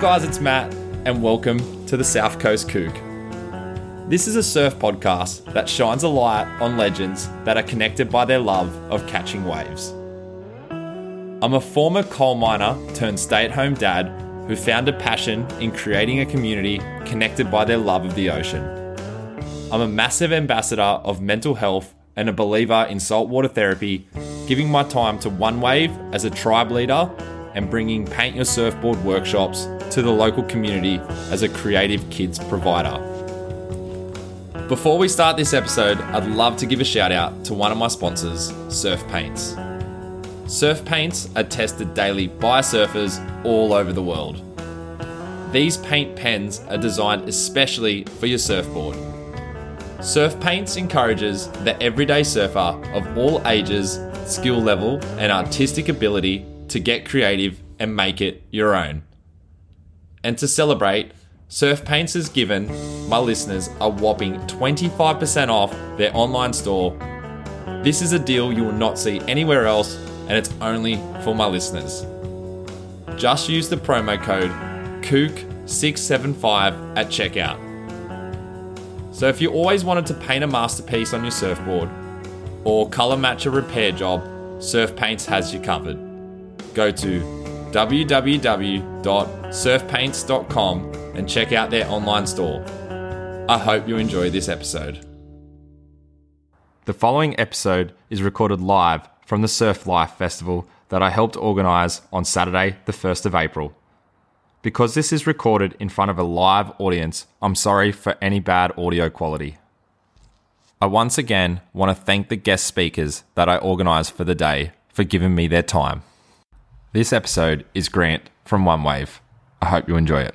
guys, it's Matt, and welcome to the South Coast Kook. This is a surf podcast that shines a light on legends that are connected by their love of catching waves. I'm a former coal miner turned stay at home dad who found a passion in creating a community connected by their love of the ocean. I'm a massive ambassador of mental health and a believer in saltwater therapy, giving my time to One Wave as a tribe leader and bringing Paint Your Surfboard workshops to the local community as a creative kids provider. Before we start this episode, I'd love to give a shout out to one of my sponsors, Surf Paints. Surf paints are tested daily by surfers all over the world. These paint pens are designed especially for your surfboard. Surf Paints encourages the everyday surfer of all ages, skill level, and artistic ability to get creative and make it your own. And to celebrate, Surf Paints has given my listeners a whopping 25% off their online store. This is a deal you will not see anywhere else, and it's only for my listeners. Just use the promo code KOOK675 at checkout. So if you always wanted to paint a masterpiece on your surfboard or colour match a repair job, Surf Paints has you covered go to www.surfpaints.com and check out their online store. I hope you enjoy this episode. The following episode is recorded live from the Surf Life Festival that I helped organise on Saturday, the 1st of April. Because this is recorded in front of a live audience, I'm sorry for any bad audio quality. I once again want to thank the guest speakers that I organised for the day for giving me their time. This episode is Grant from One Wave. I hope you enjoy it.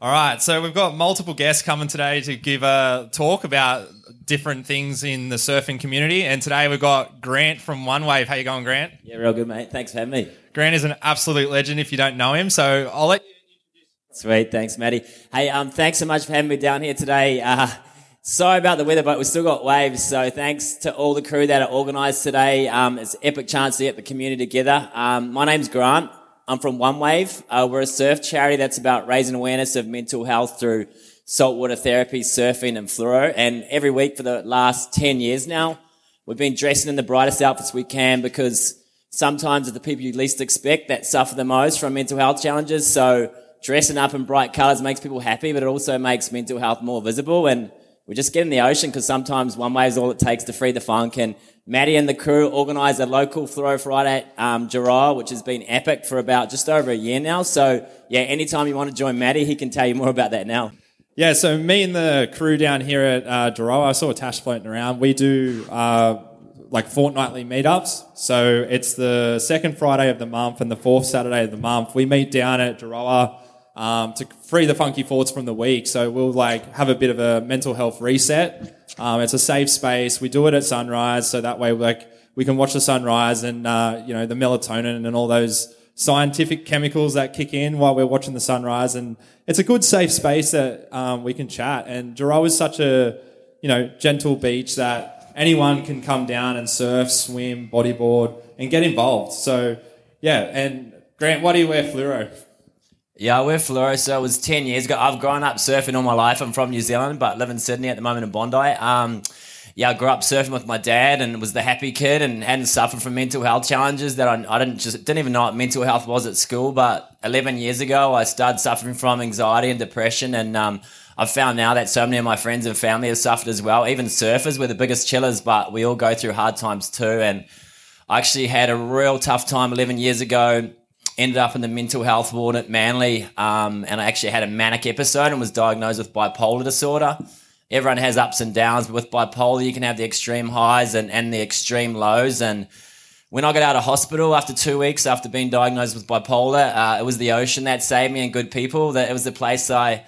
All right, so we've got multiple guests coming today to give a talk about different things in the surfing community. And today we've got Grant from One Wave. How you going, Grant? Yeah, real good, mate. Thanks for having me. Grant is an absolute legend if you don't know him. So I'll let you Sweet, thanks, Maddie. Hey, um, thanks so much for having me down here today. Uh, sorry about the weather, but we've still got waves. So thanks to all the crew that are organised today. Um, it's an epic chance to get the community together. Um, my name's Grant. I'm from One Wave. Uh, we're a surf charity that's about raising awareness of mental health through saltwater therapy, surfing, and fluoro. And every week for the last 10 years now, we've been dressing in the brightest outfits we can because sometimes it's the people you least expect that suffer the most from mental health challenges. So dressing up in bright colours makes people happy, but it also makes mental health more visible. And we just get in the ocean because sometimes one way is all it takes to free the funk. And Maddie and the crew organised a local Fluoro Friday at um, which has been epic for about just over a year now. So yeah, anytime you want to join Maddie, he can tell you more about that now. Yeah, so me and the crew down here at uh, I saw a Tash floating around. We do uh, like fortnightly meetups. So it's the second Friday of the month and the fourth Saturday of the month. We meet down at Gerroa um, to free the funky thoughts from the week. So we'll like have a bit of a mental health reset. Um, it's a safe space. We do it at sunrise, so that way like we can watch the sunrise and uh, you know the melatonin and all those scientific chemicals that kick in while we're watching the sunrise. And it's a good safe space that um, we can chat. And Gerroa is such a you know gentle beach that anyone can come down and surf, swim, bodyboard, and get involved. So yeah, and Grant, why do you wear fluoro? Yeah, we're fluoro. So it was 10 years ago. I've grown up surfing all my life. I'm from New Zealand, but live in Sydney at the moment in Bondi. Um, yeah, I grew up surfing with my dad and was the happy kid and hadn't suffered from mental health challenges that I, I didn't just didn't even know what mental health was at school. But 11 years ago, I started suffering from anxiety and depression. And um, I've found now that so many of my friends and family have suffered as well. Even surfers, we're the biggest chillers, but we all go through hard times too. And I actually had a real tough time 11 years ago ended up in the mental health ward at Manly, um, and I actually had a manic episode and was diagnosed with bipolar disorder. Everyone has ups and downs, but with bipolar, you can have the extreme highs and, and the extreme lows. And when I got out of hospital after two weeks after being diagnosed with bipolar, uh, it was the ocean that saved me and good people. That it was the place I,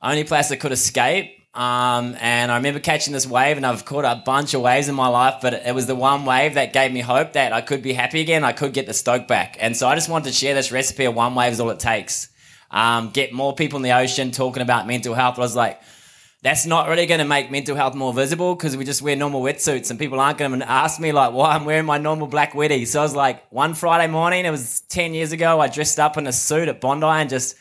only place I could escape. Um, and I remember catching this wave, and I've caught a bunch of waves in my life, but it was the one wave that gave me hope that I could be happy again. I could get the stoke back. And so I just wanted to share this recipe of one wave is all it takes. Um, get more people in the ocean talking about mental health. I was like, that's not really going to make mental health more visible because we just wear normal wetsuits and people aren't going to ask me like why I'm wearing my normal black wetty. So I was like, one Friday morning, it was 10 years ago, I dressed up in a suit at Bondi and just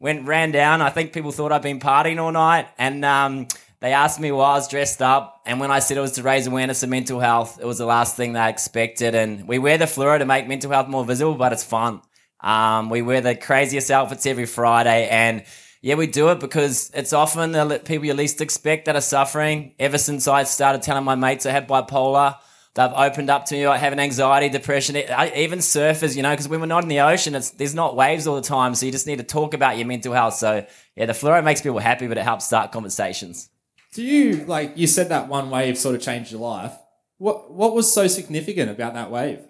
went ran down. I think people thought I'd been partying all night, and um, they asked me why I was dressed up. And when I said it was to raise awareness of mental health, it was the last thing they expected. And we wear the fluoro to make mental health more visible, but it's fun. Um, we wear the craziest outfits every Friday, and yeah, we do it because it's often the people you least expect that are suffering. Ever since I started telling my mates I had bipolar, they've opened up to me like having anxiety, depression, even surfers, you know, because when we're not in the ocean, it's there's not waves all the time, so you just need to talk about your mental health. So yeah, the fluoro makes people happy, but it helps start conversations. Do you like you said that one wave sort of changed your life? What what was so significant about that wave?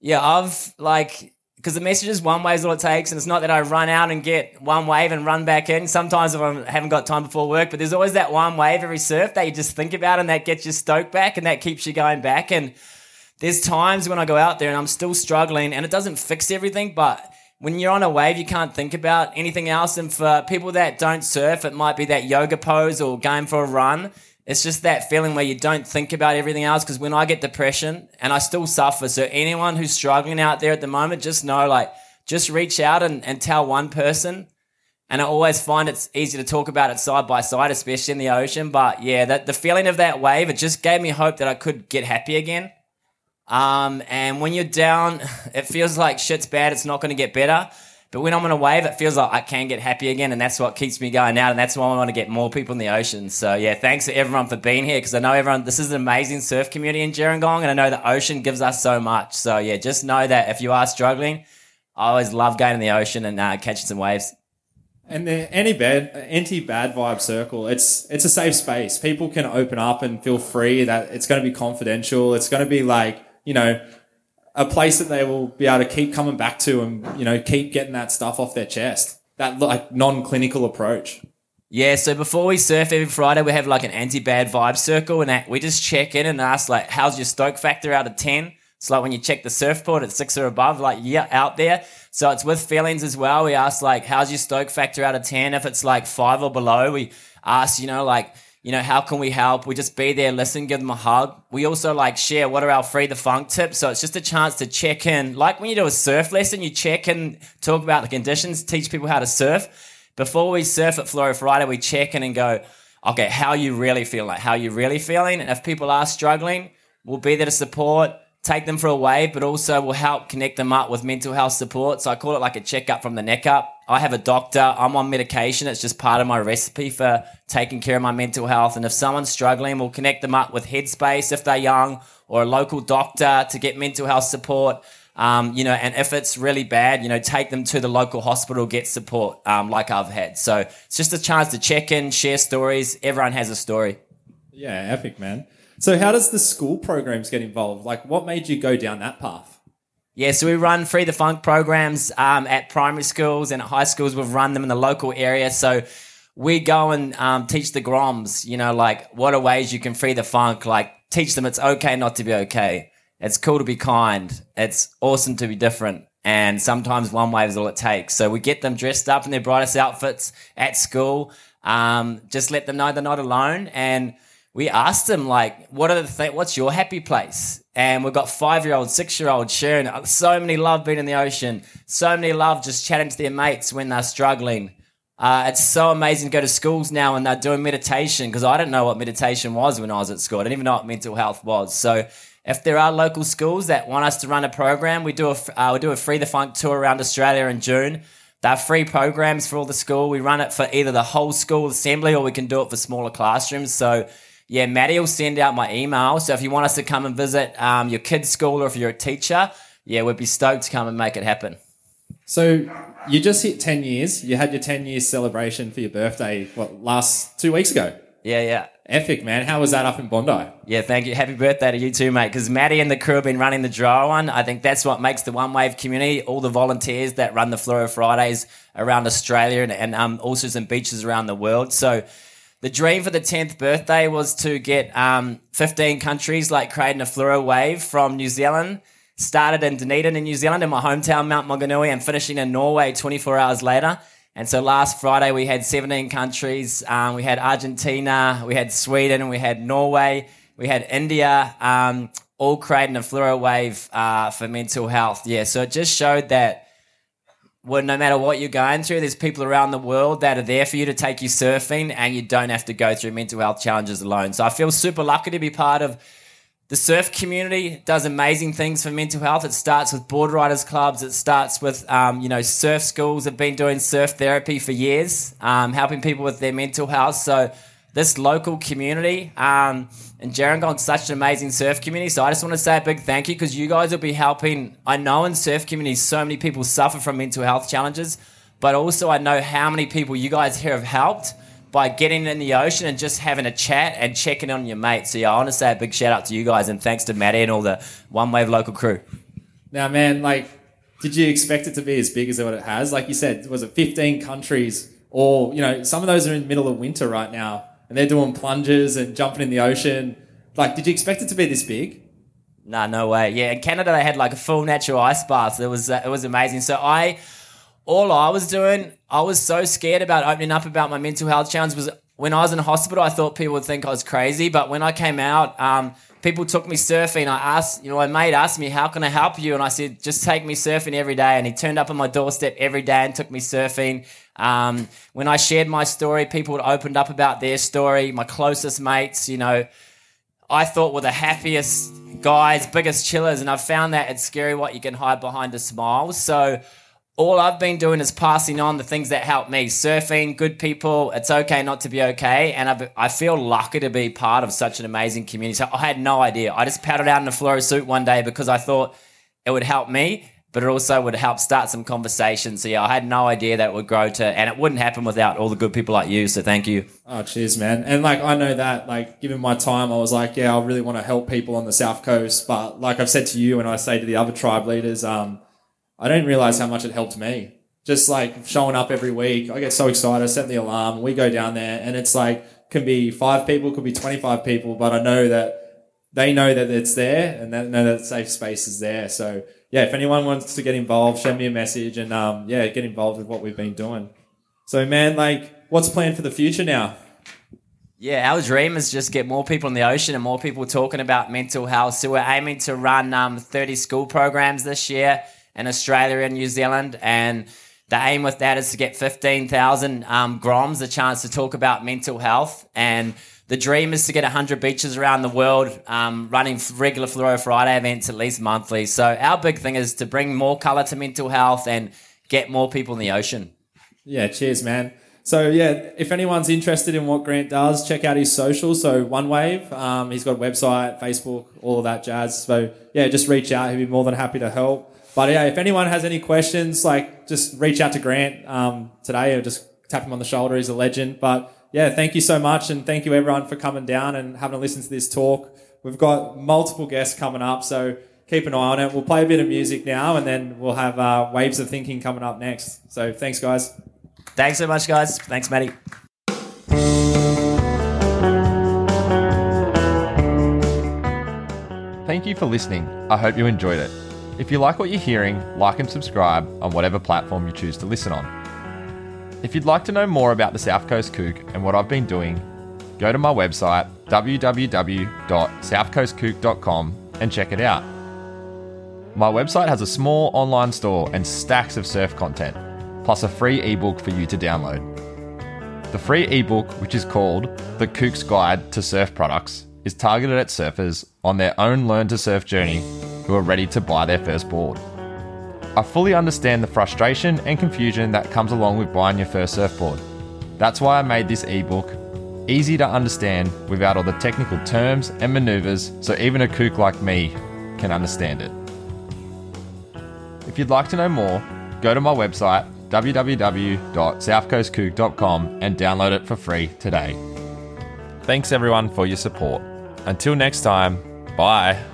Yeah, I've like because the message is one wave is all it takes, and it's not that I run out and get one wave and run back in. Sometimes if I haven't got time before work, but there's always that one wave every surf that you just think about, and that gets you stoked back, and that keeps you going back. And there's times when I go out there and I'm still struggling, and it doesn't fix everything, but when you're on a wave, you can't think about anything else. And for people that don't surf, it might be that yoga pose or going for a run. It's just that feeling where you don't think about everything else. Because when I get depression, and I still suffer, so anyone who's struggling out there at the moment, just know like, just reach out and, and tell one person. And I always find it's easy to talk about it side by side, especially in the ocean. But yeah, that the feeling of that wave, it just gave me hope that I could get happy again. Um, and when you're down, it feels like shit's bad. It's not going to get better. But when I'm on a wave, it feels like I can get happy again, and that's what keeps me going out, and that's why I want to get more people in the ocean. So yeah, thanks to everyone for being here, because I know everyone. This is an amazing surf community in Gerringong, and I know the ocean gives us so much. So yeah, just know that if you are struggling, I always love going in the ocean and uh, catching some waves. And the anti bad anti bad vibe circle, it's it's a safe space. People can open up and feel free. That it's going to be confidential. It's going to be like you know a place that they will be able to keep coming back to and you know keep getting that stuff off their chest. That like non-clinical approach. Yeah, so before we surf every Friday, we have like an anti-bad vibe circle, and we just check in and ask like, "How's your stoke factor out of 10? It's like when you check the surfboard at six or above, like yeah, out there. So it's with feelings as well. We ask like, "How's your stoke factor out of 10? If it's like five or below, we ask, you know, like you know, how can we help? We just be there, listen, give them a hug. We also like share what are our free the funk tips. So it's just a chance to check in. Like when you do a surf lesson, you check in, talk about the conditions, teach people how to surf. Before we surf at Fluoro Friday, we check in and go, okay, how you really feeling? Like how you really feeling? And if people are struggling, we'll be there to support take them for a wave, but also we'll help connect them up with mental health support. So I call it like a checkup from the neck up. I have a doctor, I'm on medication. It's just part of my recipe for taking care of my mental health. And if someone's struggling, we'll connect them up with Headspace if they're young or a local doctor to get mental health support. Um, you know, and if it's really bad, you know, take them to the local hospital, get support um, like I've had. So it's just a chance to check in, share stories. Everyone has a story. Yeah, epic, man. So, how does the school programs get involved? Like, what made you go down that path? Yeah, so we run Free the Funk programs um, at primary schools and at high schools. We've run them in the local area. So we go and um, teach the Groms, you know, like what are ways you can free the funk? Like teach them it's okay not to be okay. It's cool to be kind. It's awesome to be different. And sometimes one wave is all it takes. So we get them dressed up in their brightest outfits at school. Um, just let them know they're not alone. And we asked them like, what are the th- what's your happy place? And we've got five year old, six year old sharing. So many love being in the ocean. So many love just chatting to their mates when they're struggling. Uh, it's so amazing to go to schools now and they're doing meditation because I didn't know what meditation was when I was at school. I didn't even know what mental health was. So if there are local schools that want us to run a program, we do a uh, we do a free the funk tour around Australia in June. They're free programs for all the school. We run it for either the whole school assembly or we can do it for smaller classrooms. So yeah, Maddie will send out my email. So if you want us to come and visit um, your kid's school or if you're a teacher, yeah, we'd be stoked to come and make it happen. So you just hit 10 years. You had your 10 years celebration for your birthday, what, last two weeks ago? Yeah, yeah. Epic, man. How was that up in Bondi? Yeah, thank you. Happy birthday to you too, mate. Because Maddie and the crew have been running the dry one. I think that's what makes the One Wave community, all the volunteers that run the Fluoro Fridays around Australia and, and um, also some beaches around the world. So the dream for the 10th birthday was to get um, 15 countries like creating a fluoro wave from New Zealand. Started in Dunedin in New Zealand in my hometown, Mount Maunganui, and finishing in Norway 24 hours later. And so last Friday we had 17 countries. Um, we had Argentina, we had Sweden, we had Norway, we had India, um, all creating a fluoro wave uh, for mental health. Yeah, so it just showed that well, no matter what you're going through, there's people around the world that are there for you to take you surfing, and you don't have to go through mental health challenges alone. So I feel super lucky to be part of the surf community. It does amazing things for mental health. It starts with board riders clubs. It starts with um, you know surf schools have been doing surf therapy for years, um, helping people with their mental health. So this local community. Um, and Gerringong's such an amazing surf community. So I just want to say a big thank you because you guys will be helping. I know in surf communities, so many people suffer from mental health challenges, but also I know how many people you guys here have helped by getting in the ocean and just having a chat and checking on your mates. So yeah, I want to say a big shout out to you guys and thanks to Matty and all the One Wave local crew. Now, man, like, did you expect it to be as big as what it has? Like you said, was it 15 countries? Or, you know, some of those are in the middle of winter right now and they're doing plunges and jumping in the ocean. Like, did you expect it to be this big? Nah, no way. Yeah, in Canada they had like a full natural ice bath. It was uh, it was amazing. So I, all I was doing, I was so scared about opening up about my mental health challenge. Was when I was in hospital, I thought people would think I was crazy. But when I came out, um, people took me surfing. I asked, you know, my mate asked me, "How can I help you?" And I said, "Just take me surfing every day." And he turned up on my doorstep every day and took me surfing. Um, when I shared my story, people had opened up about their story. My closest mates, you know, I thought were the happiest guys, biggest chillers, and I've found that it's scary what you can hide behind a smile. So all I've been doing is passing on the things that help me. Surfing, good people. It's okay not to be okay, and I, I feel lucky to be part of such an amazing community. So I had no idea. I just paddled out in a fluoro suit one day because I thought it would help me but it also would help start some conversations. So yeah, I had no idea that would grow to, and it wouldn't happen without all the good people like you. So thank you. Oh, cheers, man. And like I know that, like given my time, I was like, yeah, I really want to help people on the south coast. But like I've said to you, and I say to the other tribe leaders, um, I didn't realize how much it helped me. Just like showing up every week, I get so excited. I set the alarm. We go down there, and it's like can be five people, could be twenty five people, but I know that they know that it's there, and they know that safe space is there. So yeah, if anyone wants to get involved, send me a message and um, yeah, get involved with what we've been doing. So, man, like, what's planned for the future now? Yeah, our dream is just get more people in the ocean and more people talking about mental health. So we're aiming to run um, 30 school programs this year in Australia and New Zealand, and the aim with that is to get 15,000 um, groms a chance to talk about mental health and the dream is to get 100 beaches around the world um, running regular Fluoro Friday events at least monthly. So our big thing is to bring more color to mental health and get more people in the ocean. Yeah, cheers, man. So yeah, if anyone's interested in what Grant does, check out his socials. So One Wave, um, he's got a website, Facebook, all of that jazz. So yeah, just reach out. He'd be more than happy to help. But yeah, if anyone has any questions, like just reach out to Grant um, today or just tap him on the shoulder. He's a legend. But yeah, thank you so much. And thank you everyone for coming down and having a listen to this talk. We've got multiple guests coming up, so keep an eye on it. We'll play a bit of music now and then we'll have uh, Waves of Thinking coming up next. So thanks, guys. Thanks so much, guys. Thanks, Matty. Thank you for listening. I hope you enjoyed it. If you like what you're hearing, like and subscribe on whatever platform you choose to listen on. If you'd like to know more about the South Coast Kook and what I've been doing, go to my website www.southcoastkook.com and check it out. My website has a small online store and stacks of surf content, plus a free ebook for you to download. The free ebook, which is called The Kook's Guide to Surf Products, is targeted at surfers on their own learn to surf journey who are ready to buy their first board. I fully understand the frustration and confusion that comes along with buying your first surfboard. That's why I made this ebook easy to understand without all the technical terms and maneuvers so even a kook like me can understand it. If you'd like to know more, go to my website www.southcoastkook.com and download it for free today. Thanks everyone for your support. Until next time, bye.